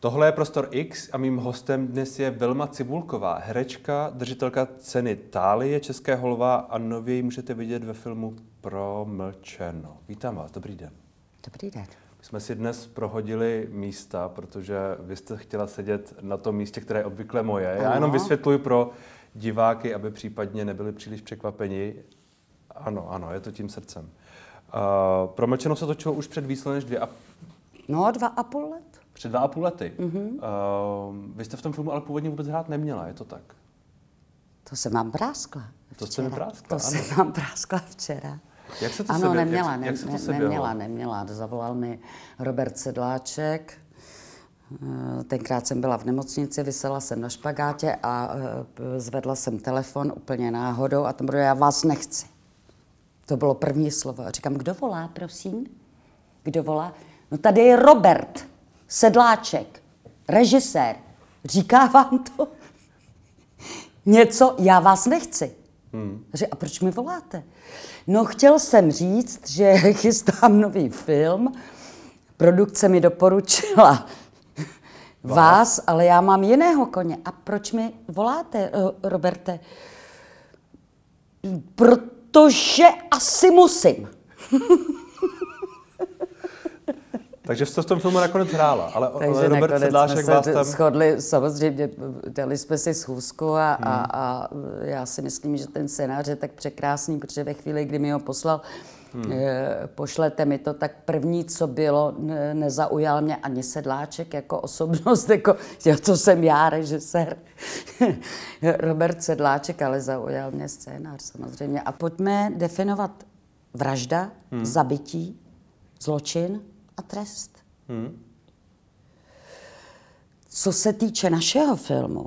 Tohle je Prostor X a mým hostem dnes je Velma Cibulková, herečka, držitelka ceny Tálie České holva a nově ji můžete vidět ve filmu Promlčeno. Vítám vás, dobrý den. Dobrý den. My jsme si dnes prohodili místa, protože vy jste chtěla sedět na tom místě, které je obvykle moje. Já Ano. jenom vysvětluji pro diváky, aby případně nebyli příliš překvapeni. Ano, ano, je to tím srdcem. Uh, Promlčeno se točilo už před více než dvě a No, dva a půl let. Před dva a půl lety. Mm-hmm. Uh, vy jste v tom filmu ale původně vůbec hrát neměla, je to tak? To jsem vám práskla. To včera. práskla, To ano. jsem vám práskla včera. Jak se to ano, sebě- neměla, jak- ne, jak se to ne, neměla, neměla. Zavolal mi Robert Sedláček. Eh, Tenkrát jsem byla v nemocnici, vysela jsem na špagátě a eh, zvedla jsem telefon úplně náhodou a tam bylo, já vás nechci. To bylo první slovo. A říkám, kdo volá, prosím? Kdo volá? No tady je Robert Sedláček, režisér. Říká vám to něco, já vás nechci. Hmm. A proč mi voláte? No chtěl jsem říct, že chystám nový film, produkce mi doporučila vás, ale já mám jiného koně. A proč mi voláte, eh, Roberte? Protože asi musím. Takže jste v tom filmu nakonec hrála, ale, Takže Robert jsme vás se tam... shodli, samozřejmě dali jsme si schůzku a, hmm. a, a já si myslím, že ten scénář je tak překrásný, protože ve chvíli, kdy mi ho poslal, hmm. pošlete mi to, tak první, co bylo, ne- nezaujal mě ani Sedláček jako osobnost, jako jo, to jsem já, režisér, Robert Sedláček, ale zaujal mě scénář samozřejmě. A pojďme definovat vražda, hmm. zabití, zločin a trest. Co se týče našeho filmu,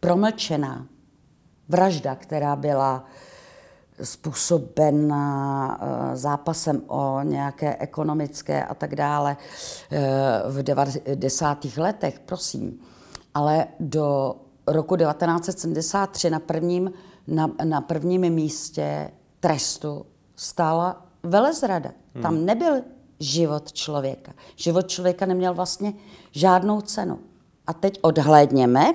promlčená vražda, která byla způsobena eh, zápasem o nějaké ekonomické a tak dále eh, v 90. letech, prosím. Ale do roku 1973 na prvním, na, na prvním místě trestu stála velezrada. Hmm. Tam nebyl život člověka. Život člověka neměl vlastně žádnou cenu. A teď odhlédněme,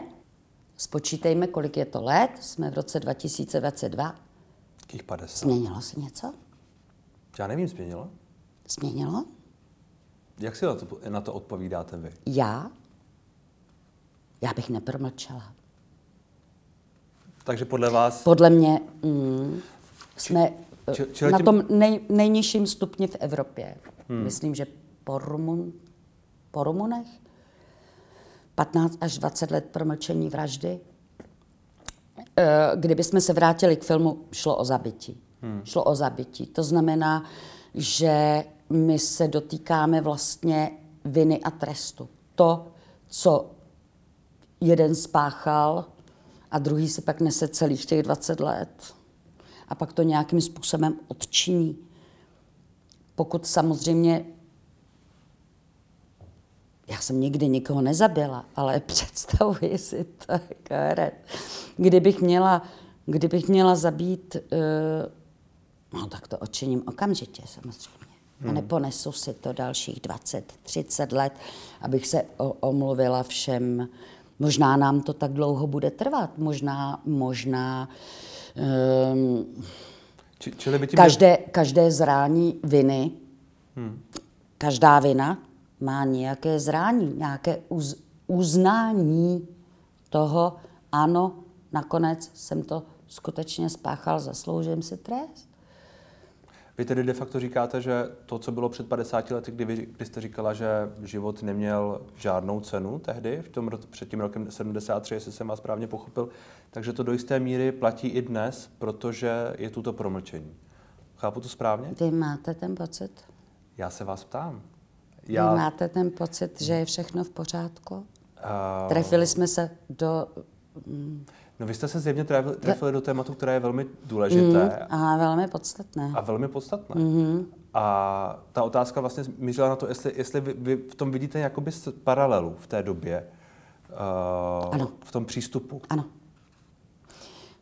spočítejme, kolik je to let, jsme v roce 2022. Jakých 50? Změnilo se něco? Já nevím, změnilo? Změnilo? Jak si na to, na to odpovídáte vy? Já? Já bych nepromlčela. Takže podle vás... Podle mě mm, jsme či, čili na tím- tom nej, nejnižším stupni v Evropě. Hmm. Myslím, že po, Rumun, po Rumunech 15 až 20 let promlčení vraždy. Eh, Kdybychom se vrátili k filmu, šlo o zabití. Hmm. Šlo o zabití. To znamená, že my se dotýkáme vlastně viny a trestu. To, co jeden spáchal a druhý se pak nese celých těch 20 let. A pak to nějakým způsobem odčiní. Pokud samozřejmě já jsem nikdy nikoho nezabila, ale představuji si to jako herec. Kdybych měla, kdybych měla zabít, eh, no tak to odčiním okamžitě samozřejmě. A neponesu si to dalších 20, 30 let, abych se o- omluvila všem. Možná nám to tak dlouho bude trvat, možná, možná um, Či, čili by tím... každé, každé zrání viny, hmm. každá vina má nějaké zrání, nějaké uz, uznání toho, ano, nakonec jsem to skutečně spáchal, zasloužím si trest. Vy tedy de facto říkáte, že to, co bylo před 50 lety, kdy, vy, kdy jste říkala, že život neměl žádnou cenu tehdy, v tom, před tím rokem 73, jestli jsem vás správně pochopil, takže to do jisté míry platí i dnes, protože je tu to promlčení. Chápu to správně? Vy máte ten pocit? Já se vás ptám. Já... Vy máte ten pocit, že je všechno v pořádku? uh, Trefili jsme se do... no vy jste se zjevně trefili, do tématu, které je velmi důležité A velmi podstatné. a velmi podstatné. Mm-hmm. A ta otázka vlastně mířila na to, jestli, jestli vy, vy v tom vidíte jakoby paralelu v té době, uh, Ano. v tom přístupu. Ano.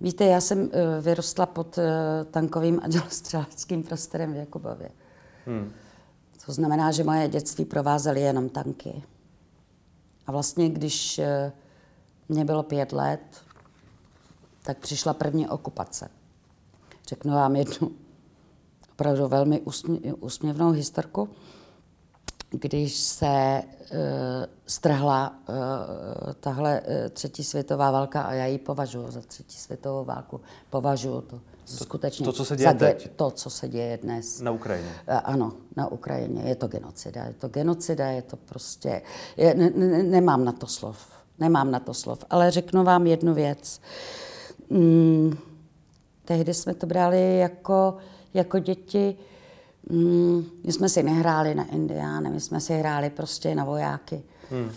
Víte, já jsem eh, vyrostla pod eh, tankovým a dělostřeleckým prostorem v Jakubově. Hmm. To znamená, že moje dětství provázely jenom tanky. A vlastně, když eh, mě bylo pět let, tak přišla první okupace. Řeknu vám jednu opravdu velmi úsměvnou historku když se uh, strhla uh, tahle uh, třetí světová válka a já ji považuji za třetí světovou válku, považuji to skutečně to, co se děje za teď. to, co se děje dnes. Na Ukrajině. Uh, ano, na Ukrajině. Je to genocida. Je to genocida, je to prostě... Je, ne, ne, nemám na to slov. Nemám na to slov. Ale řeknu vám jednu věc. Mm, tehdy jsme to brali jako, jako děti, Mm, my jsme si nehráli na indiány, my jsme si hráli prostě na vojáky. Hmm.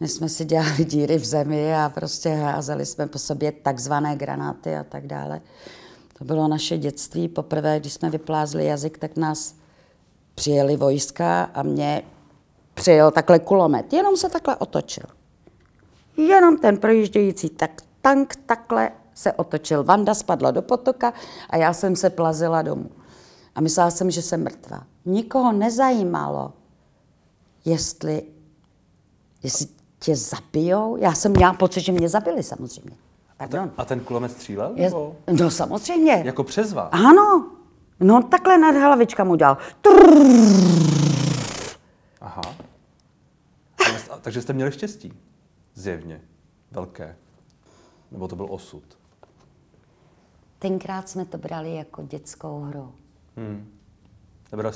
My jsme si dělali díry v zemi a prostě házeli jsme po sobě takzvané granáty a tak dále. To bylo naše dětství. Poprvé, když jsme vyplázli jazyk, tak nás přijeli vojska a mě přijel takhle kulomet. Jenom se takhle otočil. Jenom ten projíždějící tak, tank takhle se otočil. Vanda spadla do potoka a já jsem se plazila domů. A myslela jsem, že jsem mrtvá. Nikoho nezajímalo, jestli, jestli tě zabijou. Já jsem měla pocit, že mě zabili samozřejmě. Pardon. A ten kulomet střílel? Je, no samozřejmě. Jako přes vás? Ano. No takhle nad hlavička mu dělal. Aha. Takže jste měli štěstí. Zjevně. Velké. Nebo to byl osud? Tenkrát jsme to brali jako dětskou hru. Hmm.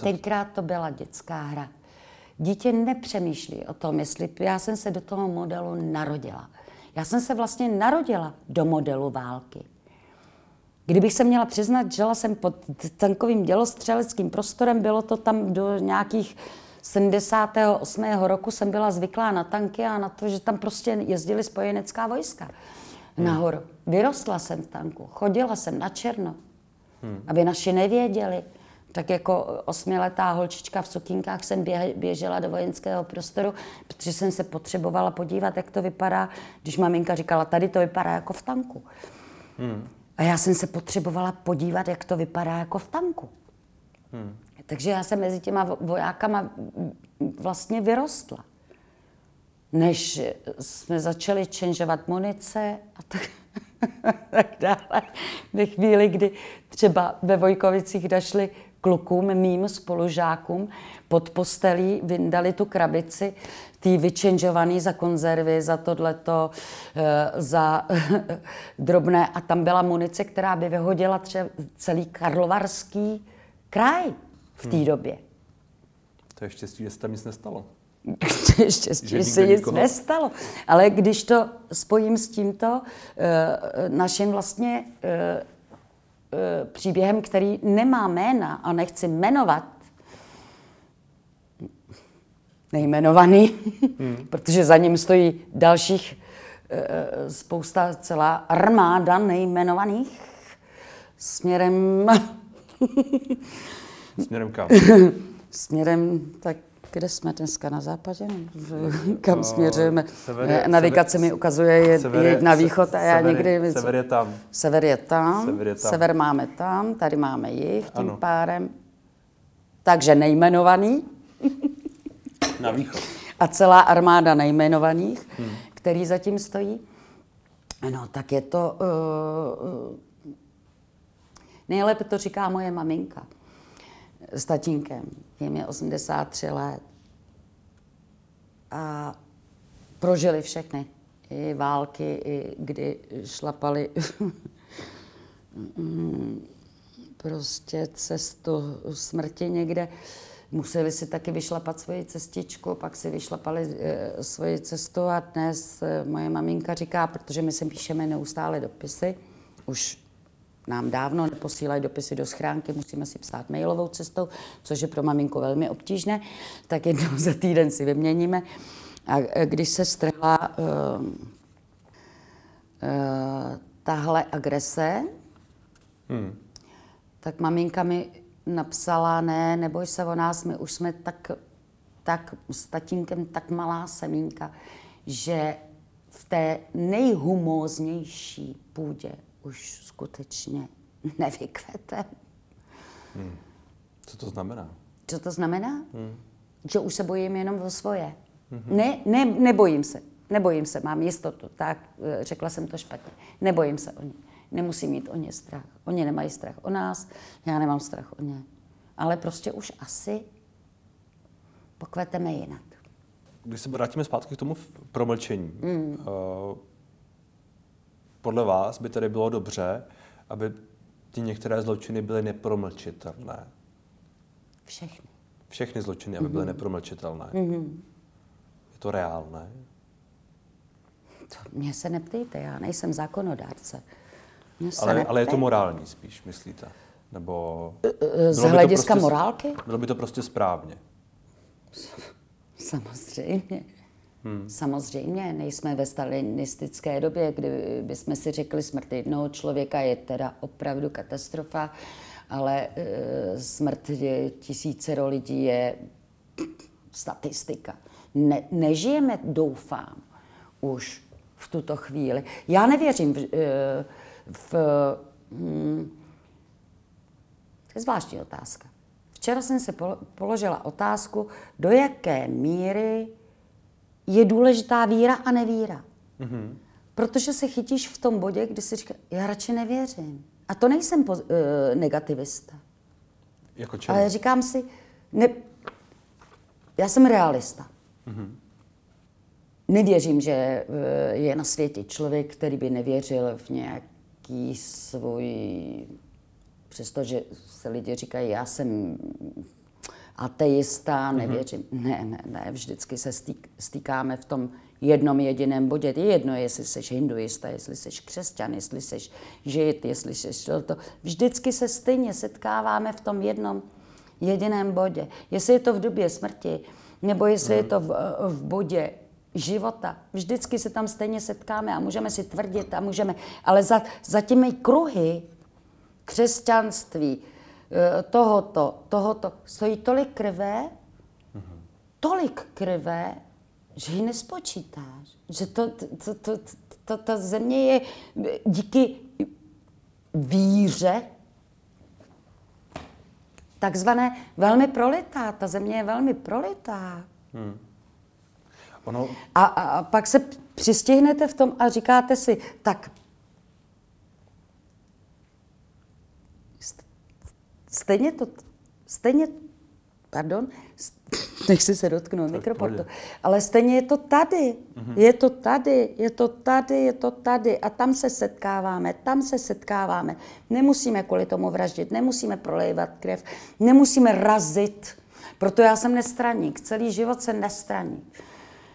Tenkrát to byla dětská hra. Dítě nepřemýšlí o tom, jestli já jsem se do toho modelu narodila. Já jsem se vlastně narodila do modelu války. Kdybych se měla přiznat, žila jsem pod tankovým dělostřeleckým prostorem, bylo to tam do nějakých 78. roku jsem byla zvyklá na tanky a na to, že tam prostě jezdili spojenecká vojska nahoru. Vyrostla jsem v tanku, chodila jsem na černo hmm. aby naši nevěděli. Tak jako osmiletá holčička v sukínkách jsem běžela do vojenského prostoru, protože jsem se potřebovala podívat, jak to vypadá, když maminka říkala, tady to vypadá jako v tanku. Hmm. A já jsem se potřebovala podívat, jak to vypadá jako v tanku. Hmm. Takže já jsem mezi těma vojákama vlastně vyrostla. Než jsme začali čenžovat munice a tak. tak dále. Ve chvíli, kdy třeba ve Vojkovicích došli klukům, mým spolužákům, pod postelí vyndali tu krabici, ty vyčenžovaný za konzervy, za tohleto, eh, za drobné. A tam byla munice, která by vyhodila třeba celý karlovarský kraj v té hmm. době. To je štěstí, že se tam nic nestalo. štěstí, že se nic nikoho... nestalo. Ale když to spojím s tímto uh, naším vlastně uh, uh, příběhem, který nemá jména a nechci jmenovat, nejmenovaný, hmm. protože za ním stojí dalších spousta, celá armáda nejmenovaných směrem... směrem kam? směrem tak kde jsme dneska na západě? Kam no, směřujeme? Sever Navigace mi ukazuje je, sever je na východ a já sever, někdy... Sever je tam. Sever je tam. Sever, je tam. sever máme tam, tady máme jich tím ano. párem. Takže nejmenovaný. Na východ. A celá armáda nejmenovaných, hmm. který zatím stojí. No, tak je to... Uh, nejlépe to říká moje maminka s tatínkem. Jim je 83 let. A prožili všechny. I války, i kdy šlapali prostě cestu smrti někde. Museli si taky vyšlapat svoji cestičku, pak si vyšlapali e, svoji cestu a dnes e, moje maminka říká, protože my si píšeme neustále dopisy, už nám dávno neposílají dopisy do schránky, musíme si psát mailovou cestou, což je pro maminku velmi obtížné, tak jednou za týden si vyměníme. A když se strhla uh, uh, tahle agrese, hmm. tak maminka mi napsala, ne, neboj se o nás, my už jsme tak, tak s tatínkem tak malá semínka, že v té nejhumóznější půdě už skutečně nevykvete. Hmm. Co to znamená? Co to znamená? Hmm. Že už se bojím jenom o svoje. Hmm. Ne, ne, nebojím se. Nebojím se, mám jistotu. Tak, eh, řekla jsem to špatně. Nebojím se o ně. Nemusím mít o ně strach. Oni nemají strach o nás, já nemám strach o ně. Ale prostě už asi pokveteme jinak. Když se vrátíme zpátky k tomu promlčení, mm. uh, podle vás by tedy bylo dobře, aby ty některé zločiny byly nepromlčitelné. Všechny. Všechny zločiny, aby byly mm-hmm. nepromlčitelné. Mm-hmm. Je to reálné? To mě se neptejte, já nejsem zákonodárce. ale, ale je to morální spíš, myslíte? Nebo Z hlediska prostě, morálky? Bylo by to prostě správně. Samozřejmě. Hmm. Samozřejmě, nejsme ve stalinistické době, kdy bychom si řekli, smrt jednoho člověka je teda opravdu katastrofa, ale e, smrt tisíce lidí je statistika. Ne, nežijeme, doufám, už v tuto chvíli. Já nevěřím v, e, v hm, to je zvláštní otázka. Včera jsem se položila otázku, do jaké míry je důležitá víra a nevíra. Mm-hmm. Protože se chytíš v tom bodě, kdy si říkáš, já radši nevěřím. A to nejsem po, uh, negativista. Jako čemu? Ale říkám si, ne, já jsem realista. Mm-hmm. Nevěřím, že uh, je na světě člověk, který by nevěřil v nějaký svůj přestože se lidi říkají, já jsem ateista, mhm. nevěřím. Mm-hmm. Ne, ne, ne, vždycky se stýk, stýkáme v tom jednom jediném bodě. Je jedno, jestli jsi hinduista, jestli jsi křesťan, jestli jsi žid, jestli jsi to. Vždycky se stejně setkáváme v tom jednom jediném bodě. Jestli je to v době smrti, nebo jestli mm. je mhm. to v, v bodě života. Vždycky se tam stejně setkáme a můžeme si tvrdit a můžeme, ale za, za těmi kruhy křesťanství, eh, tohoto, tohoto, stojí tolik krve, tolik krve, že ji nespočítáš. Že to, to, to, to, ta země je díky víře takzvané velmi prolitá. Ta země je velmi prolitá. Hmm. Ono... A, a pak se přistihnete v tom a říkáte si, tak Stejně to, stejně, pardon, nechci se dotknout mikroportu, ale stejně je to tady, mm-hmm. je to tady, je to tady, je to tady a tam se setkáváme, tam se setkáváme. Nemusíme kvůli tomu vraždit, nemusíme prolejvat krev, nemusíme razit, proto já jsem nestraník, celý život jsem nestraník.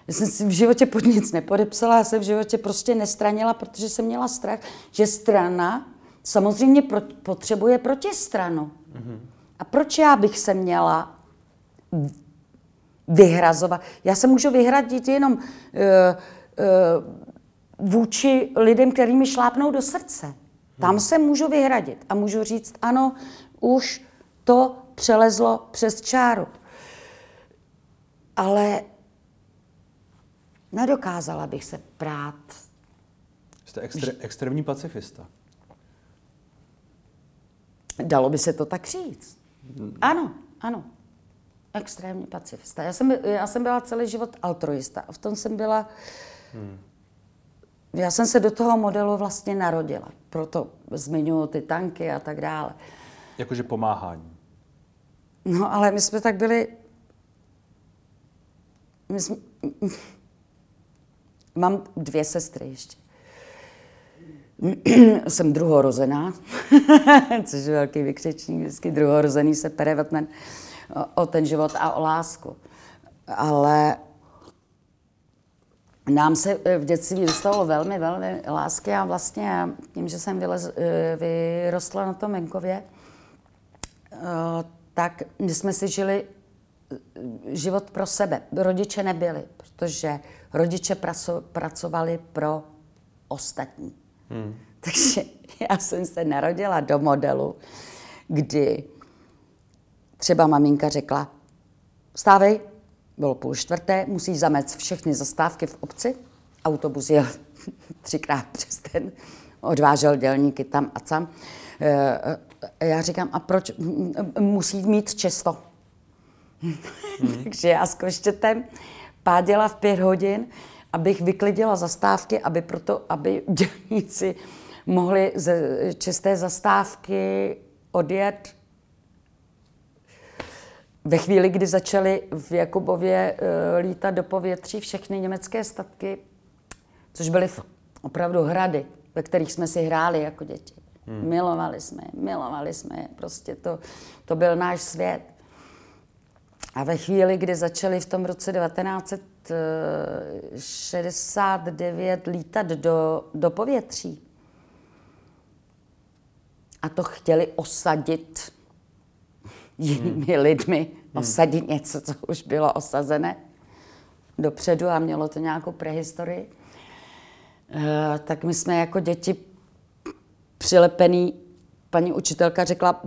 Já jsem si v životě pod nic nepodepsala, já jsem v životě prostě nestranila, protože jsem měla strach, že strana samozřejmě pro, potřebuje protistranu. Mm-hmm. A proč já bych se měla vyhrazovat? Já se můžu vyhradit jenom uh, uh, vůči lidem, který mi šlápnou do srdce. Tam se můžu vyhradit a můžu říct, ano, už to přelezlo přes čáru. Ale nedokázala bych se prát. Jste extré, extrémní pacifista. Dalo by se to tak říct. Ano, ano. Extrémně pacifista. Já jsem, já jsem byla celý život altruista a v tom jsem byla... Hmm. Já jsem se do toho modelu vlastně narodila. Proto zmiňuji ty tanky a tak dále. Jakože pomáhání. No, ale my jsme tak byli... My jsme... Mám dvě sestry ještě. jsem druhorozená, což je velký vykřičník, vždycky druhorozený se pere o ten, o ten život a o lásku. Ale nám se v dětství dostalo velmi, velmi lásky a vlastně tím, že jsem vylez, vyrostla na tom venkově, tak my jsme si žili život pro sebe. Rodiče nebyli, protože rodiče pracovali pro ostatní. Hmm. Takže já jsem se narodila do modelu, kdy třeba maminka řekla, stávej, bylo půl čtvrté, musíš zamec všechny zastávky v obci. Autobus jel třikrát přes ten, odvážel dělníky tam a tam. Eh, eh, já říkám, a proč musí mít često? Hmm. Takže já s koštětem páděla v pět hodin abych vyklidila zastávky, aby proto, aby dělníci mohli ze čisté zastávky odjet ve chvíli, kdy začaly v Jakubově uh, lítat do povětří všechny německé statky, což byly opravdu hrady, ve kterých jsme si hráli jako děti. Hmm. Milovali jsme je, milovali jsme je. Prostě to, to byl náš svět. A ve chvíli, kdy začali v tom roce 1969 lítat do, do povětří. A to chtěli osadit jinými hmm. lidmi, osadit něco, co už bylo osazené dopředu a mělo to nějakou prehistorii, eh, tak my jsme jako děti přilepený, paní učitelka řekla,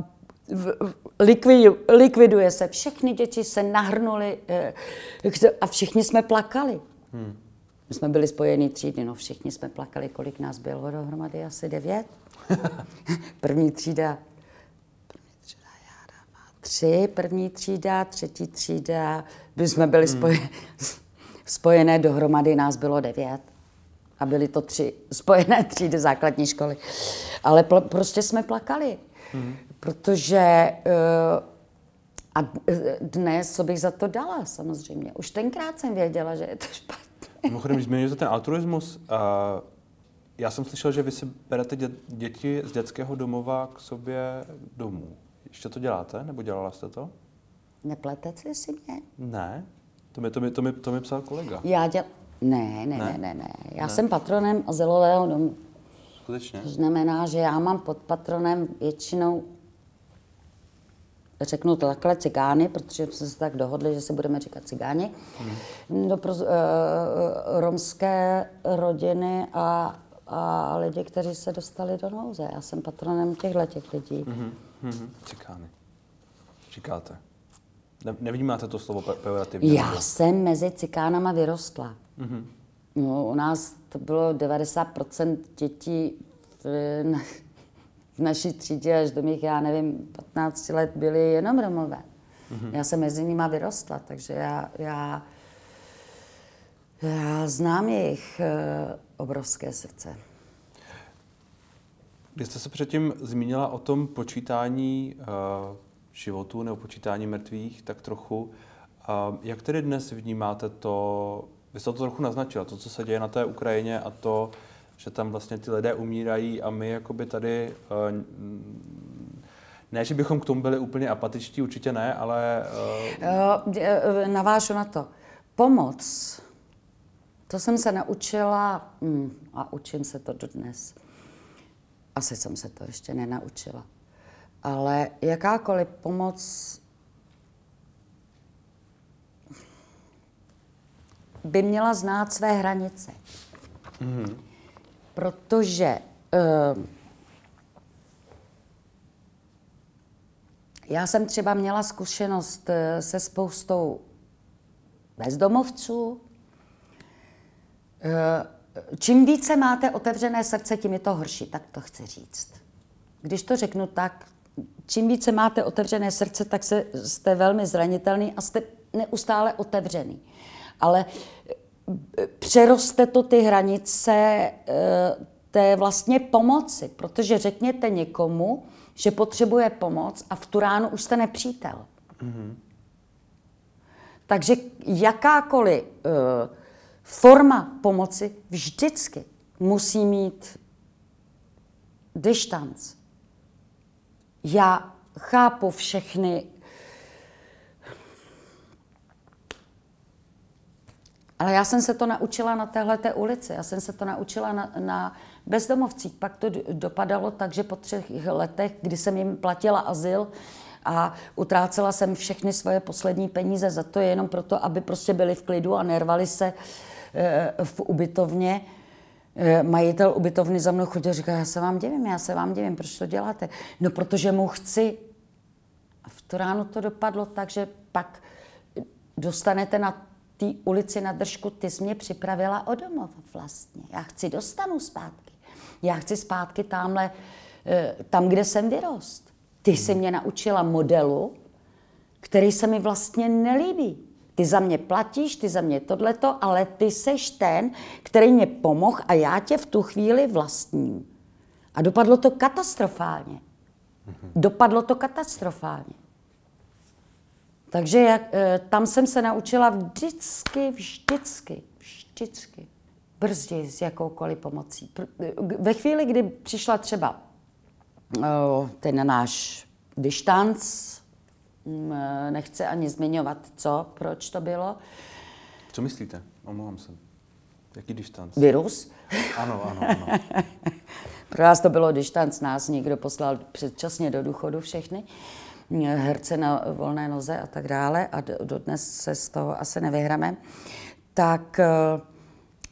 likviduje se. Všechny děti se nahrnuly eh, a všichni jsme plakali. Hmm. My jsme byli spojení třídy, no všichni jsme plakali. Kolik nás bylo dohromady? Asi devět? první třída, první třída, já dává tři, první třída, třetí třída. My jsme byli hmm. spojené, spojené dohromady, nás bylo devět. A byly to tři spojené třídy základní školy. Ale pl- prostě jsme plakali. Hmm. Protože uh, a dnes, co bych za to dala, samozřejmě. Už tenkrát jsem věděla, že je to špatné. Mimochodem, když zmiňujete ten altruismus, uh, já jsem slyšel, že vy si berete dě- děti z dětského domova k sobě domů. Ještě to děláte, nebo dělala jste to? Nepletete si mě? Ne, to mi, to mi, to mi, to mi psal kolega. Já děl... Ne, ne, ne, ne, ne. ne. Já ne. jsem patronem azylového domu. Skutečně? To znamená, že já mám pod patronem většinou řeknu to takhle, cigány, protože jsme se tak dohodli, že se budeme říkat cigáni, hmm. do pro, uh, romské rodiny a, a lidi, kteří se dostali do nouze. Já jsem patronem těchto těch lidí. Hmm. Hmm. Cikány. Říkáte. Ne, nevnímáte to slovo pejorativně? Já jsem mezi cikánama vyrostla. Mm-hmm. No, u nás to bylo 90% dětí v, na, v naší třídě až do mých, já nevím, 15 let byly jenom Romové. Mm-hmm. Já jsem mezi nimi vyrostla, takže já, já, já znám jejich uh, obrovské srdce. Když jste se předtím zmínila o tom počítání uh, životů nebo počítání mrtvých, tak trochu, uh, jak tedy dnes vnímáte to, vy jste to trochu naznačila, to, co se děje na té Ukrajině a to, že tam vlastně ty lidé umírají a my jakoby tady, uh, ne, že bychom k tomu byli úplně apatičtí, určitě ne, ale... Uh... Navážu na to. Pomoc, to jsem se naučila mm, a učím se to dodnes. Asi jsem se to ještě nenaučila. Ale jakákoliv pomoc by měla znát své hranice. Mm-hmm. Protože uh, já jsem třeba měla zkušenost uh, se spoustou bezdomovců. Uh, čím více máte otevřené srdce, tím je to horší, tak to chci říct. Když to řeknu tak, čím více máte otevřené srdce, tak se, jste velmi zranitelný a jste neustále otevřený. Ale e, přeroste to ty hranice e, té vlastně pomoci, protože řekněte někomu, že potřebuje pomoc a v tu ránu už jste nepřítel. Mm-hmm. Takže jakákoliv uh, forma pomoci vždycky musí mít distanc. Já chápu všechny Ale já jsem se to naučila na téhle ulici, já jsem se to naučila na, na bezdomovcích. Pak to dopadalo tak, že po třech letech, kdy jsem jim platila azyl a utrácela jsem všechny svoje poslední peníze za to jenom proto, aby prostě byli v klidu a nervali se e, v ubytovně, Eh, majitel ubytovny za mnou chodil a říkal, já se vám divím, já se vám divím, proč to děláte? No, protože mu chci. A v tu ránu to dopadlo tak, že pak dostanete na té ulici na držku, ty jsi mě připravila o domov vlastně. Já chci dostanu zpátky. Já chci zpátky tamhle, eh, tam, kde jsem vyrost. Ty jsi mě naučila modelu, který se mi vlastně nelíbí. Ty za mě platíš, ty za mě tohleto, ale ty seš ten, který mě pomohl a já tě v tu chvíli vlastním. A dopadlo to katastrofálně. Dopadlo to katastrofálně. Takže jak, eh, tam jsem se naučila vždycky, vždycky, vždycky brzdit s jakoukoliv pomocí. Eh, ve chvíli, kdy přišla třeba eh, ten náš distanc, mm, nechce ani zmiňovat, co, proč to bylo. Co myslíte? Omlouvám se. Jaký distanc? Virus. Ano, ano, ano. Pro nás to bylo distanc, nás někdo poslal předčasně do důchodu všechny herce na volné noze a tak dále a dodnes se z toho asi nevyhrame, tak eh,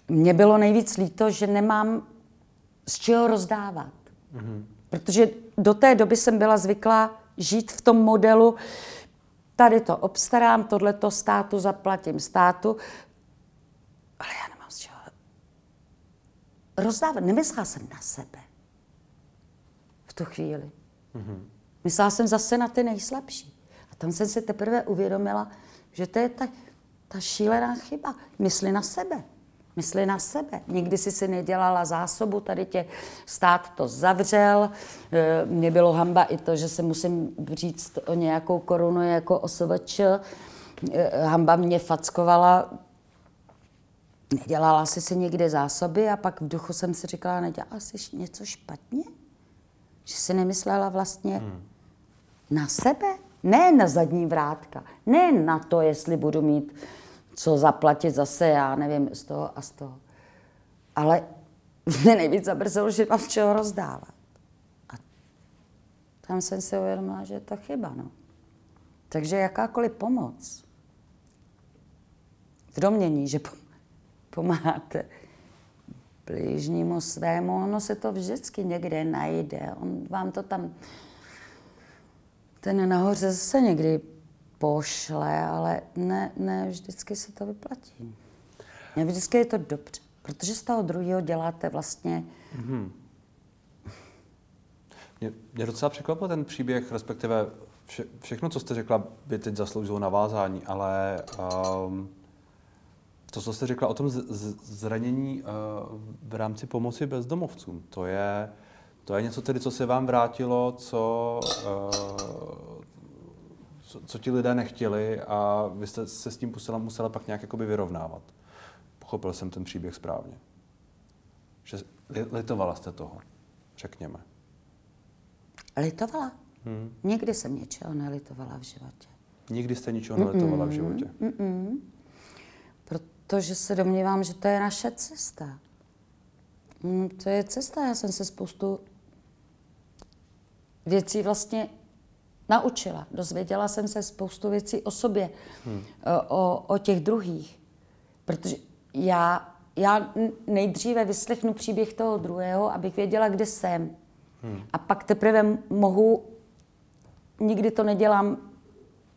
mě bylo nejvíc líto, že nemám z čeho rozdávat. Mm-hmm. Protože do té doby jsem byla zvyklá žít v tom modelu, tady to obstarám, tohleto státu zaplatím státu, ale já nemám z čeho rozdávat. Nemyslela jsem na sebe v tu chvíli. Mm-hmm. Myslela jsem zase na ty nejslabší. A tam jsem si teprve uvědomila, že to je ta, ta šílená chyba. Mysli na sebe. Mysli na sebe. Nikdy si si nedělala zásobu, tady tě stát to zavřel. E, mně bylo hamba i to, že se musím říct o nějakou korunu jako osovač. E, hamba mě fackovala, nedělala si si někde zásoby a pak v duchu jsem si říkala, nedělala jsi něco špatně? Že si nemyslela vlastně, hmm na sebe, ne na zadní vrátka, ne na to, jestli budu mít co zaplatit zase, já nevím, z toho a z toho. Ale mě nejvíc zabrzelo, že mám čeho rozdávat. A tam jsem si uvědomila, že je to chyba. No. Takže jakákoliv pomoc v domění, že pomáháte blížnímu svému, ono se to vždycky někde najde. On vám to tam ten nahoře zase někdy pošle, ale ne, ne vždycky se to vyplatí. Ne vždycky je to dobře, protože z toho druhého děláte vlastně... Mm-hmm. Mě, mě docela překvapil ten příběh, respektive vše, všechno, co jste řekla, by teď zasloužilo navázání, ale um, to, co jste řekla o tom z, z, zranění uh, v rámci pomoci bezdomovcům, to je to je něco tedy, co se vám vrátilo, co, uh, co, co ti lidé nechtěli a vy jste se s tím musela, musela pak nějak jakoby vyrovnávat. Pochopil jsem ten příběh správně. Že litovala jste toho, řekněme. Litovala? Hmm. Nikdy jsem něčeho nelitovala v životě. Nikdy jste ničeho nelitovala v životě? Mm-mm. Protože se domnívám, že to je naše cesta. Mm, to je cesta. Já jsem se spoustu věcí vlastně naučila. Dozvěděla jsem se spoustu věcí o sobě, hmm. o, o těch druhých. Protože já, já nejdříve vyslechnu příběh toho druhého, abych věděla, kde jsem. Hmm. A pak teprve mohu, nikdy to nedělám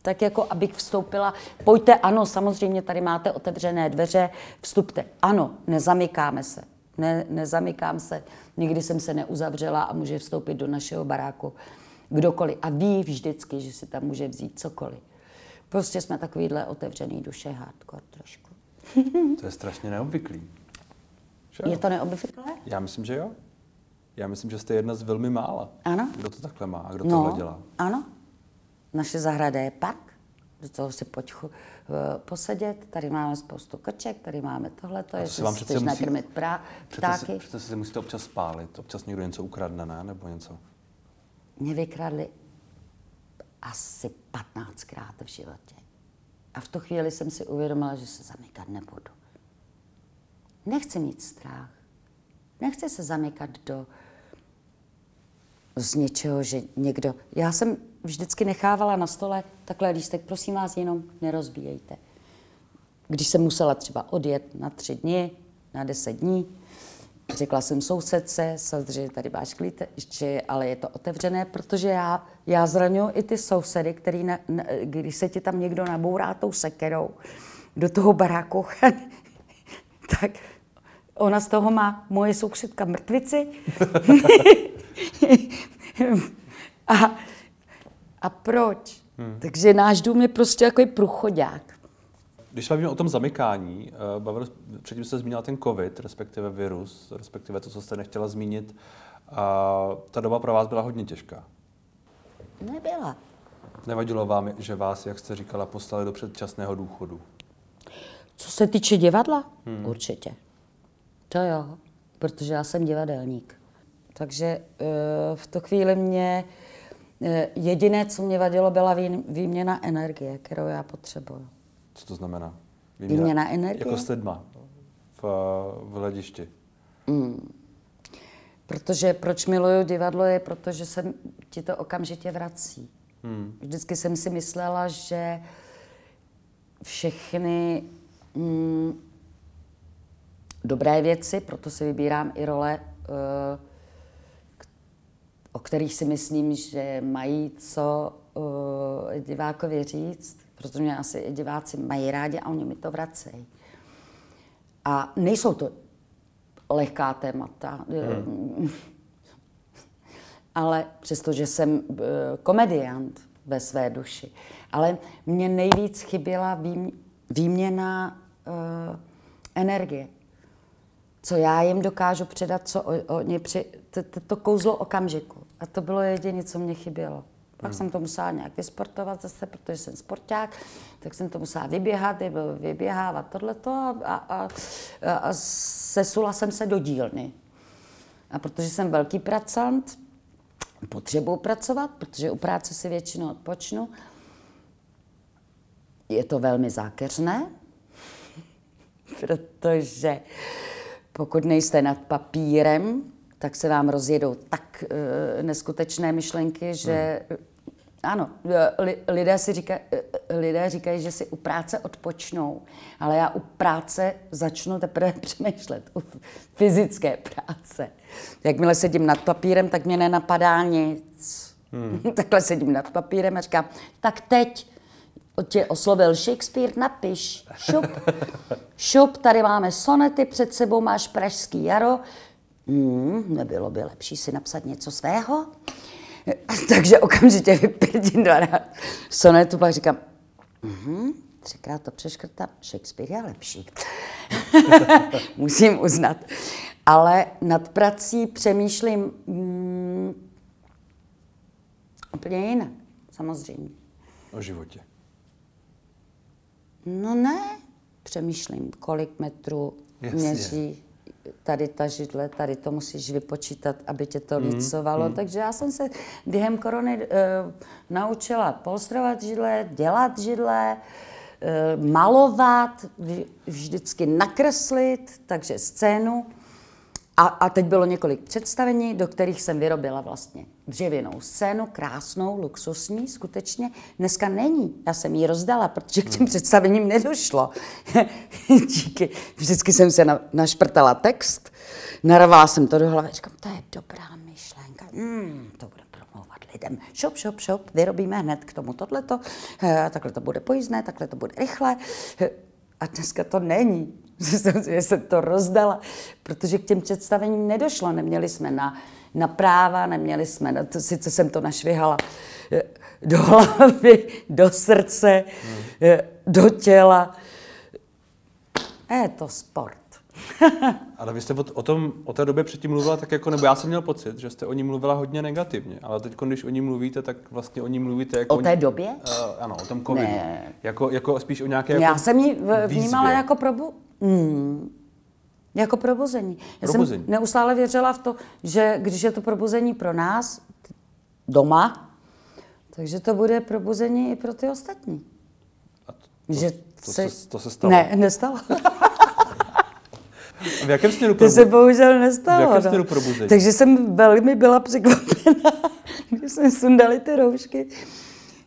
tak jako abych vstoupila, pojďte, ano, samozřejmě tady máte otevřené dveře, vstupte. Ano, nezamykáme se ne, nezamykám se, nikdy jsem se neuzavřela a může vstoupit do našeho baráku kdokoliv. A ví vždycky, že si tam může vzít cokoliv. Prostě jsme takovýhle otevřený duše hardcore trošku. To je strašně neobvyklý. Že je to neobvyklé? Já myslím, že jo. Já myslím, že jste jedna z velmi mála. Ano. Kdo to takhle má a kdo no, tohle dělá. Ano. Naše zahrada je park, do toho si pojď Eh, posedět, tady máme spoustu krček, tady máme tohle, to je, vám chceš musí... nakrmit prá, ptáky. Přece, přece si musíte občas spálit, občas někdo něco ukradne, ne? Nebo něco? Mě vykradli asi 15krát v životě. A v tu chvíli jsem si uvědomila, že se zamykat nebudu. Nechci mít strach. Nechci se zamykat do z něčeho, že někdo... Já jsem vždycky nechávala na stole takhle lístek, prosím vás, jenom nerozbíjejte. Když jsem musela třeba odjet na tři dny, na deset dní, řekla jsem sousedce, samozřejmě tady máš klíče, ale je to otevřené, protože já, já zraňuji i ty sousedy, který na, na, když se ti tam někdo nabourá tou sekerou do toho baráku, tak ona z toho má moje sousedka mrtvici. a a proč? Hmm. Takže náš dům je prostě jako průchodák. Když se bavíme o tom zamykání, eh, bavil, předtím se zmínila ten covid, respektive virus, respektive to, co jste nechtěla zmínit. A ta doba pro vás byla hodně těžká. Nebyla. Nevadilo vám, že vás, jak jste říkala, poslali do předčasného důchodu? Co se týče divadla? Hmm. Určitě. To jo, protože já jsem divadelník. Takže eh, v tu chvíli mě jediné, co mě vadilo, byla výměna energie, kterou já potřebuju. Co to znamená? Výměna, výměna energie? Jako sedma v, v hledišti. Mm. Protože proč miluju divadlo je, protože se ti to okamžitě vrací. Hmm. Vždycky jsem si myslela, že všechny mm, dobré věci, proto si vybírám i role, uh, o kterých si myslím, že mají co uh, divákovi říct, protože mě asi diváci mají rádi a oni mi to vracejí. A nejsou to lehká témata. Hmm. Ale přestože jsem uh, komediant ve své duši. Ale mě nejvíc chyběla vým, výměna uh, energie. Co já jim dokážu předat, co oni při... To, to kouzlo okamžiku. A to bylo jediné, co mě chybělo. Pak hmm. jsem to musela nějak vysportovat zase, protože jsem sporták, tak jsem to musela vyběhat, vyběhávat tohleto a, a, a, a sesula jsem se do dílny. A protože jsem velký pracant, potřebuji pracovat, protože u práce si většinou odpočnu. Je to velmi zákeřné, protože pokud nejste nad papírem, tak se vám rozjedou tak uh, neskutečné myšlenky, že hmm. ano, li, lidé, si říkají, lidé říkají, že si u práce odpočnou, ale já u práce začnu teprve přemýšlet, u fyzické práce. Jakmile sedím nad papírem, tak mě nenapadá nic. Hmm. Takhle sedím nad papírem a říkám, tak teď tě oslovil Shakespeare, napiš, šup, šup, tady máme sonety, před sebou máš Pražský jaro, Hmm, nebylo by lepší si napsat něco svého? Takže okamžitě vypětím dvakrát sonetu, pak říkám, mhm, třikrát to přeškrtám, Shakespeare je lepší. Musím uznat. Ale nad prací přemýšlím mm, úplně jinak, samozřejmě. O životě. No ne, přemýšlím, kolik metrů Jasně. měří tady ta židle, tady to musíš vypočítat, aby tě to mm, Mm. Takže já jsem se během korony e, naučila polstrovat židle, dělat židle, e, malovat, vždycky nakreslit, takže scénu. A, a teď bylo několik představení, do kterých jsem vyrobila vlastně dřevěnou scénu, krásnou, luxusní, skutečně. Dneska není. Já jsem ji rozdala, protože k těm hmm. představením nedošlo. Díky. Vždycky jsem se na, našprtala text, naravala jsem to do hlavy, říkám, to je dobrá myšlenka, mm, to bude promlouvat lidem. Šop, šop, šop, vyrobíme hned k tomu tohleto, e, takhle to bude pojízdné, takhle to bude rychle. E, a dneska to není. že jsem to rozdala, protože k těm představením nedošlo. Neměli jsme na, na práva, neměli jsme, na to, sice jsem to našvihala eh, do hlavy, do srdce, hmm. do těla. Je to sport. ale vy jste o, o, tom, o té době předtím mluvila tak jako, nebo já jsem měl pocit, že jste o ní mluvila hodně negativně, ale teď, když o ní mluvíte, tak vlastně o ní mluvíte jako... O té době? Uh, ano, o tom covidu. Ne. Jako, jako spíš o nějaké... Já jako jsem ji vnímala výzvě. jako probu... Hmm. Jako probuzení. Já probuzení. jsem neustále věřila v to, že když je to probuzení pro nás doma, takže to bude probuzení i pro ty ostatní. A to, že to, se, to se stalo? Ne, nestalo. v jakém směru probuzení? To se bohužel nestalo. V jakém no. směru probuzení? Takže jsem velmi byla překvapena, když jsme sundali ty roušky,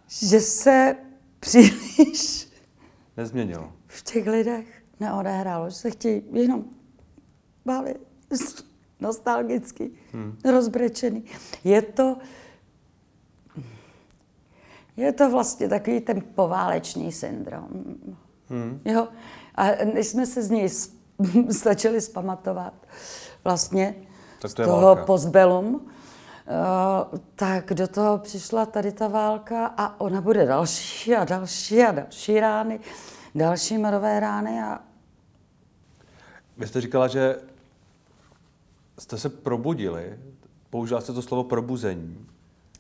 že se příliš nezměnilo v těch lidech neodehrálo, že se chtějí jenom bavit nostalgicky, hmm. rozbrečený. Je to, je to vlastně takový ten poválečný syndrom. Hmm. Jo? A než jsme se z něj začali spamatovat vlastně tak to toho válka. postbellum, uh, tak do toho přišla tady ta válka a ona bude další a další a další rány. další morové rány a Vy jste říkala, že jste se probudili. Použila jste to slovo probuzení.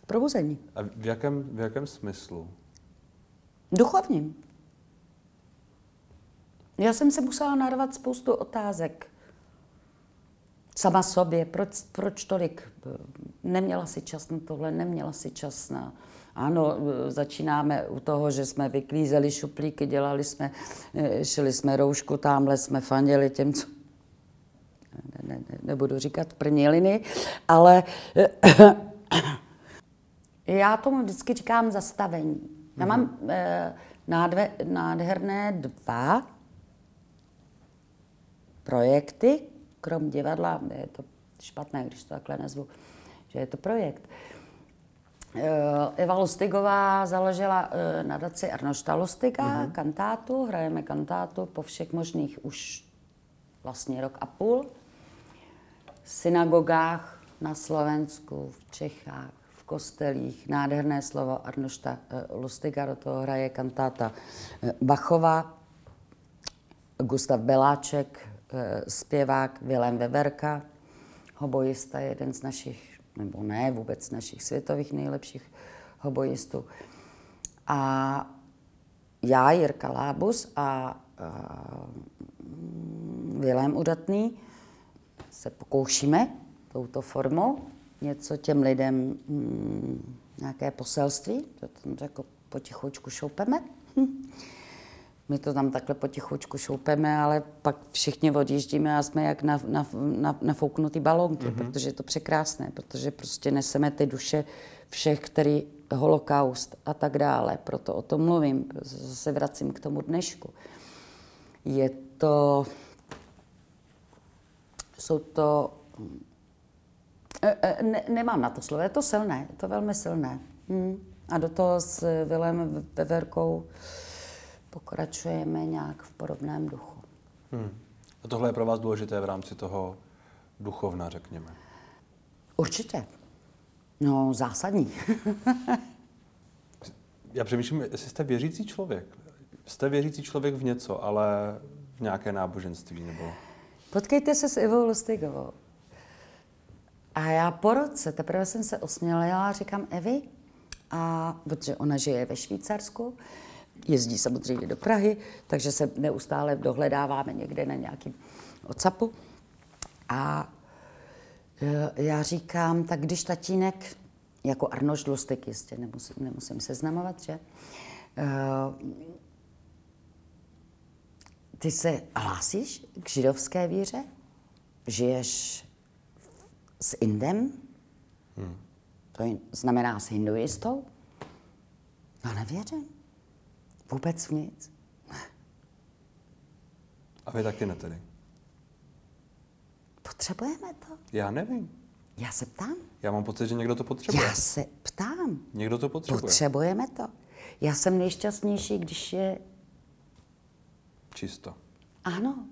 probuzení. A v jakém, v jakém smyslu? Duchovním. Já jsem se musela narvat spoustu otázek. Sama sobě, proč, proč tolik? Neměla si čas na tohle, neměla si čas na... Ano, začínáme u toho, že jsme vyklízeli šuplíky, dělali jsme, šili jsme roušku, tamhle jsme fanděli těm, co... Ne, ne, ne, nebudu říkat prniliny, ale já tomu vždycky říkám zastavení. Já mám eh, nádve, nádherné dva projekty, krom divadla, je to špatné, když to takhle nazvu, že je to projekt. Eh, Eva Lustigová založila eh, nadaci Arnošta Lustiga, uh-huh. kantátu, hrajeme kantátu po všech možných už vlastně rok a půl. V synagogách na Slovensku, v Čechách, v kostelích. Nádherné slovo Arnošta eh, Lustiga, do toho hraje kantáta Bachova, Gustav Beláček, zpěvák Vilém Weberka, hobojista, jeden z našich, nebo ne, vůbec našich světových nejlepších hobojistů. A já, Jirka Lábus a, a Vilém Udatný se pokoušíme touto formou něco těm lidem, mm, nějaké poselství, to tam jako potichoučku šoupeme. My to tam takhle potichoučku šoupeme, ale pak všichni odjíždíme a jsme jak na, na, na, nafouknutý balónky, mm-hmm. protože je to překrásné, protože prostě neseme ty duše všech, který holokaust a tak dále. Proto o tom mluvím, zase vracím k tomu dnešku. Je to, jsou to, e, e, ne, nemám na to slovo, je to silné, je to velmi silné. Hmm. A do toho s Vilem Veverkou, pokračujeme nějak v podobném duchu. Hmm. A tohle je pro vás důležité v rámci toho duchovna, řekněme? Určitě. No, zásadní. Já přemýšlím, jestli jste věřící člověk. Jste věřící člověk v něco, ale v nějaké náboženství nebo... Potkejte se s Ivou Lustigovou. A já po roce, teprve jsem se osmělila a říkám, Evi, a protože ona žije ve Švýcarsku, jezdí samozřejmě do Prahy, takže se neustále dohledáváme někde na nějakým ocapu. A e, já říkám, tak když tatínek, jako Arnoš Lustek jistě, nemusím, nemusím seznamovat, že? E, ty se hlásíš k židovské víře? Žiješ s Indem? Hmm. To znamená s hinduistou? No nevěřím. Vůbec v nic. A vy taky ne tedy? Potřebujeme to? Já nevím. Já se ptám. Já mám pocit, že někdo to potřebuje. Já se ptám. Někdo to potřebuje. Potřebujeme to. Já jsem nejšťastnější, když je... Čisto. Ano.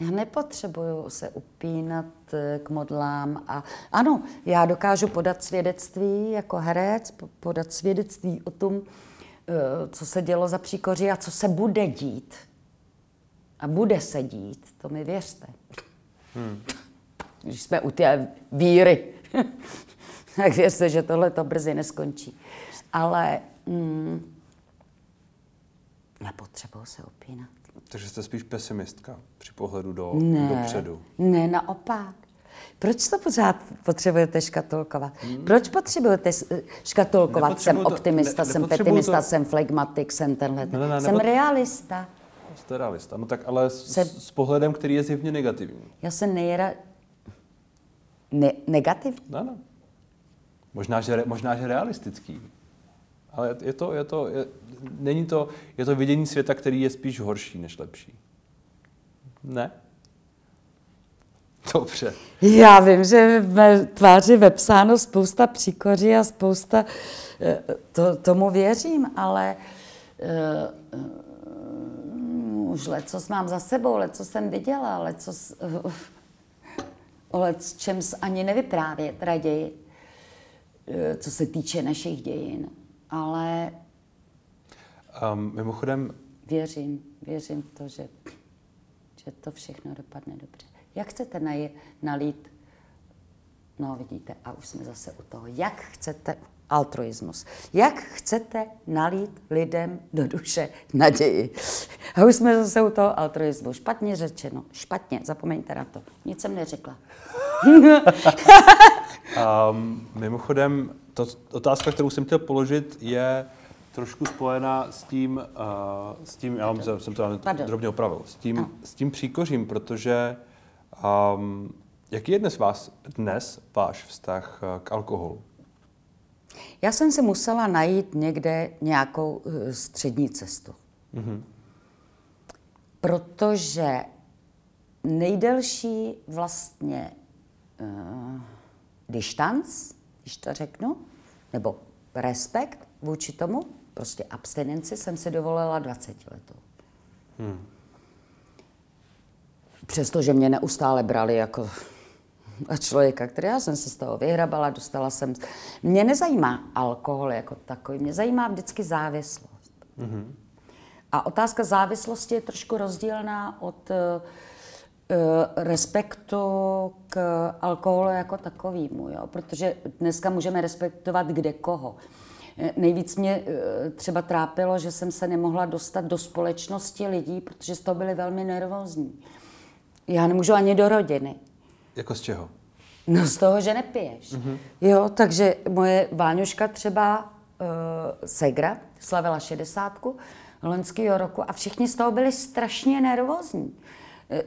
Já nepotřebuju se upínat eh, k modlám a ano, já dokážu podat svědectví jako herec, podat svědectví o tom, co se dělo za příkoří a co se bude dít. A bude se dít, to mi věřte. Hmm. Když jsme u té víry, tak věřte, že tohle to brzy neskončí. Ale mm, nepotřebuji se opínat. Takže jste spíš pesimistka při pohledu do, ne, dopředu. Ne, naopak. Proč to pořád potřebujete škatulkovat? Hmm. Proč potřebujete škatulkovat? Jsem optimista, ne, jsem pesimista, to... jsem flegmatik, jsem tenhle. Ne, ne, ne, jsem nepot... realista. Jste realista, no tak ale s, jsem... s pohledem, který je zjevně negativní. Já jsem nejra... Ne, negativní? No, no. Možná, že, možná, že realistický. Ale je to, je to, je, není to, je to vidění světa, který je spíš horší než lepší. Ne? Dobře. Já vím, že v tváři vepsáno spousta příkoří a spousta, eh, to, tomu věřím, ale uh, už leco mám za sebou, leco jsem viděla, leco uh, o lec čem ani nevyprávět raději, uh, co se týče našich dějin. Ale... Um, mimochodem, věřím, věřím v to, že, že to všechno dopadne dobře. Jak chcete naje, nalít, no vidíte, a už jsme zase u toho, jak chcete, altruismus, jak chcete nalít lidem do duše naději. A už jsme zase u toho altruismu. Špatně řečeno, špatně, zapomeňte na to. Nic jsem neřekla. um, mimochodem, to, otázka, kterou jsem chtěl položit, je trošku spojená s tím, uh, s tím já mám, jsem to drobně opravil, s tím, s tím příkořím, protože um, jaký je dnes, vás, dnes váš vztah uh, k alkoholu? Já jsem si musela najít někde nějakou uh, střední cestu. Mm-hmm. Protože nejdelší vlastně uh, distanc, když to řeknu, nebo respekt vůči tomu, prostě abstinenci jsem si dovolila 20 letou. Hmm. Přestože mě neustále brali jako člověka, který já jsem se z toho vyhrabala, dostala jsem... Mě nezajímá alkohol jako takový, mě zajímá vždycky závislost. Hmm. A otázka závislosti je trošku rozdílná od uh, respektu k alkoholu jako takovýmu, jo? protože dneska můžeme respektovat kde koho. Eh, nejvíc mě třeba trápilo, že jsem se nemohla dostat do společnosti lidí, protože z toho byli velmi nervózní. Já nemůžu ani do rodiny. Jako z čeho? No z toho, že nepiješ. Mm-hmm. Jo, takže moje Váňuška třeba, uh, Segra, slavila šedesátku loňského roku a všichni z toho byli strašně nervózní.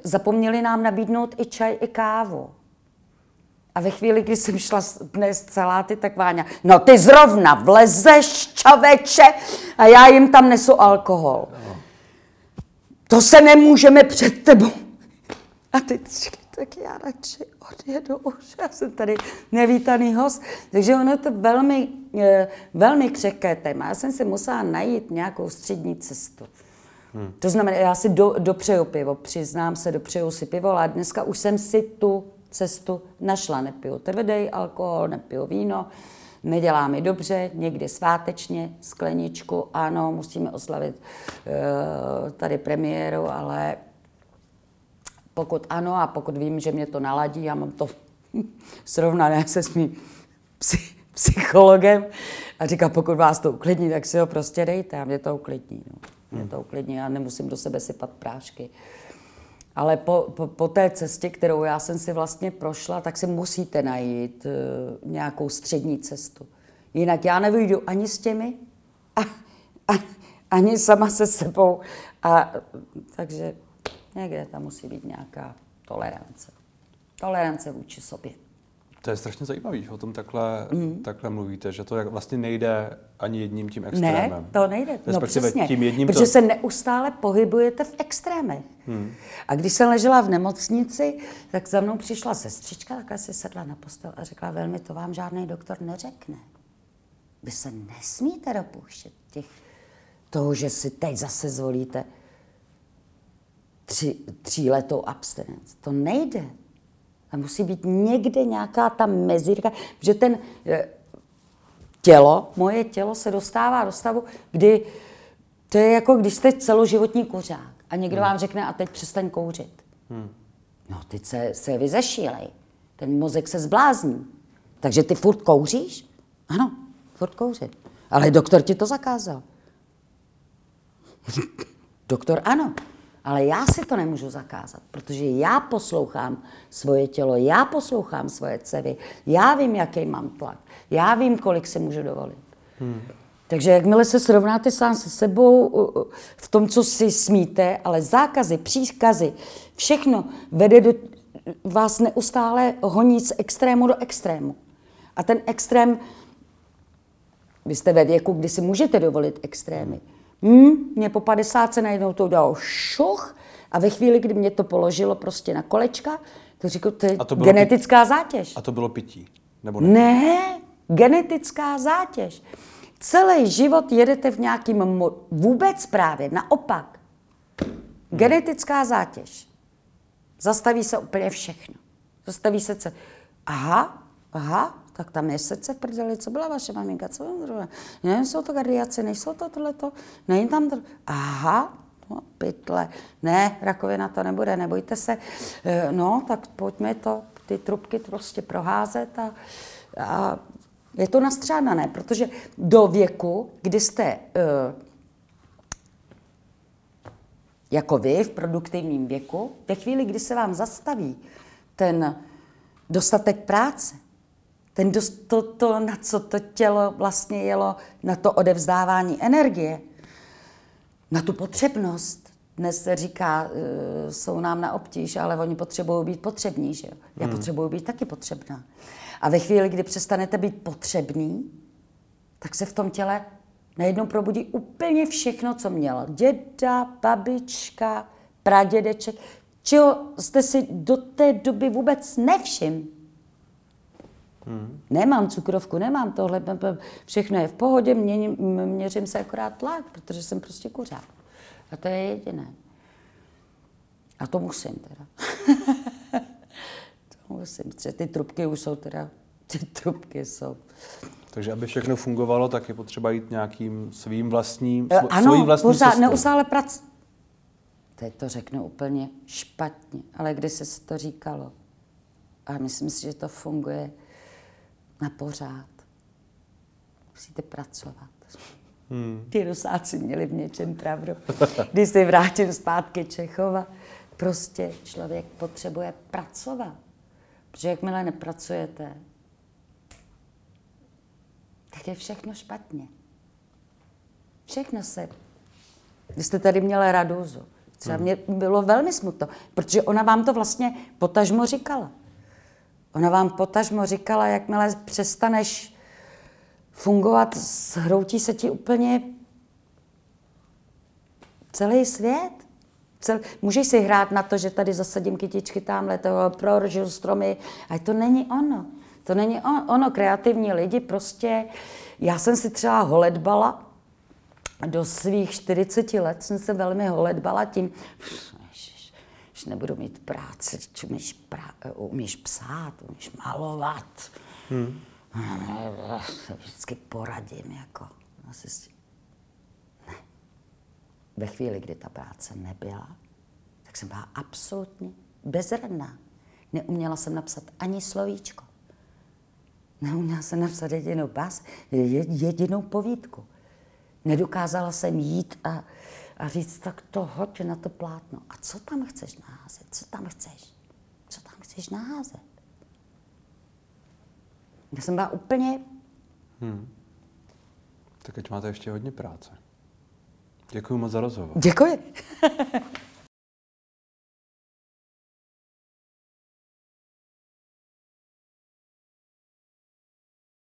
Zapomněli nám nabídnout i čaj, i kávu. A ve chvíli, kdy jsem šla dnes celá ty, tak Váňa, no ty zrovna vlezeš, čaveče, a já jim tam nesu alkohol. No. To se nemůžeme před tebou. A ty tak já radši odjedu už, já jsem tady nevítaný host. Takže ono je to velmi, eh, velmi křehké téma. Já jsem si musela najít nějakou střední cestu. Hmm. To znamená, já si do, dopřeju pivo, přiznám se, dopřeju si pivo, ale dneska už jsem si tu cestu našla. Nepiju tvrdý alkohol, nepiju víno, nedělá mi dobře, někdy svátečně, skleničku, ano, musíme oslavit uh, tady premiéru, ale pokud ano a pokud vím, že mě to naladí, já mám to srovnané se svým psychologem a říká, pokud vás to uklidní, tak si ho prostě dejte a mě to uklidní. No. Mě hmm. to uklidní, já nemusím do sebe sypat prášky. Ale po, po, po té cestě, kterou já jsem si vlastně prošla, tak si musíte najít uh, nějakou střední cestu. Jinak já nevyjdu ani s těmi, a, a, ani sama se sebou. A, takže někde tam musí být nějaká tolerance. Tolerance vůči sobě. To je strašně zajímavé, že o tom takhle, mm. takhle mluvíte, že to vlastně nejde ani jedním tím extrémem. Ne, to nejde. No přesně, tím jedním protože to... se neustále pohybujete v extrémech. Mm. A když jsem ležela v nemocnici, tak za mnou přišla sestřička, takhle si sedla na postel a řekla, velmi to vám žádný doktor neřekne. Vy se nesmíte dopouštět těch, toho, že si teď zase zvolíte tři, tříletou abstinenci. To nejde. A musí být někde nějaká ta mezírka, že ten eh, tělo, moje tělo se dostává do stavu, kdy to je jako když jste celoživotní kuřák a někdo hmm. vám řekne a teď přestaň kouřit. Hmm. No teď se, se vyzešílej. Ten mozek se zblázní. Takže ty furt kouříš? Ano, furt kouřit. Ale doktor ti to zakázal. doktor ano. Ale já si to nemůžu zakázat, protože já poslouchám svoje tělo, já poslouchám svoje cevy, já vím, jaký mám tlak, já vím, kolik si můžu dovolit. Hmm. Takže jakmile se srovnáte sám se sebou v tom, co si smíte, ale zákazy, příkazy, všechno vede do vás neustále honí z extrému do extrému. A ten extrém, vy jste ve věku, kdy si můžete dovolit extrémy. Hmm, mě po 50 se najednou to dalo šuch a ve chvíli, kdy mě to položilo prostě na kolečka, to říkal, to je to genetická pití. zátěž. A to bylo pití? Nebo ne? ne, genetická zátěž. Celý život jedete v nějakým mo- vůbec právě, naopak. Genetická zátěž. Zastaví se úplně všechno. Zastaví se se. Aha, aha, tak tam je srdce v prdeli, co byla vaše maminka, co byla druhá. Nevím, jsou to kardiace, nejsou to tohleto, není tam to. Aha, No, pytle. Ne, rakovina to nebude, nebojte se. Eh, no, tak pojďme to, ty trubky prostě proházet a, a je to nastřádané, protože do věku, kdy jste uh, jako vy v produktivním věku, ve chvíli, kdy se vám zastaví ten dostatek práce, ten dost, to, to, na co to tělo vlastně jelo, na to odevzdávání energie, na tu potřebnost. Dnes se říká, uh, jsou nám na obtíž, ale oni potřebují být potřební, že jo? Já hmm. potřebuji být taky potřebná. A ve chvíli, kdy přestanete být potřebný, tak se v tom těle najednou probudí úplně všechno, co měl. Děda, babička, pradědeček, čeho jste si do té doby vůbec nevšiml. Hmm. Nemám cukrovku, nemám tohle, všechno je v pohodě, měním, měřím se akorát tlak, protože jsem prostě kuřák. A to je jediné. A to musím teda. to musím, protože ty trubky už jsou teda, ty trubky jsou. Takže aby všechno fungovalo, tak je potřeba jít nějakým svým vlastním, svo, ano, svojí vlastní pořád, cestou. neustále prac. Teď to řeknu úplně špatně, ale kdy se to říkalo. A myslím si, že to funguje na pořád. Musíte pracovat. Hmm. Ty rusáci měli v něčem pravdu. Když se vrátím zpátky Čechova, prostě člověk potřebuje pracovat. Protože jakmile nepracujete, tak je všechno špatně. Všechno se... Vy jste tady měla Raduzu. Třeba hmm. mě bylo velmi smutno, protože ona vám to vlastně potažmo říkala. Ona vám potažmo říkala, jakmile přestaneš fungovat, zhroutí se ti úplně celý svět. Cel, můžeš si hrát na to, že tady zasadím kytičky tamhle, toho prorožu stromy, ale to není ono. To není ono. Kreativní lidi prostě, já jsem si třeba holedbala, do svých 40 let jsem se velmi holedbala tím, že nebudu mít práci, umíš, prá, umíš psát, umíš malovat. Hmm. Vždycky poradím, jako. Asi ne. Ve chvíli, kdy ta práce nebyla, tak jsem byla absolutně bezradná. Neuměla jsem napsat ani slovíčko. Neuměla jsem napsat jedinou bás, jedinou povídku. Nedokázala jsem jít a, a říct, tak to hoď na to plátno. A co tam chceš naházet? Co tam chceš? Co tam chceš naházet? Já jsem byla úplně... Hmm. Tak ať máte ještě hodně práce. Děkuji moc za rozhovor. Děkuji.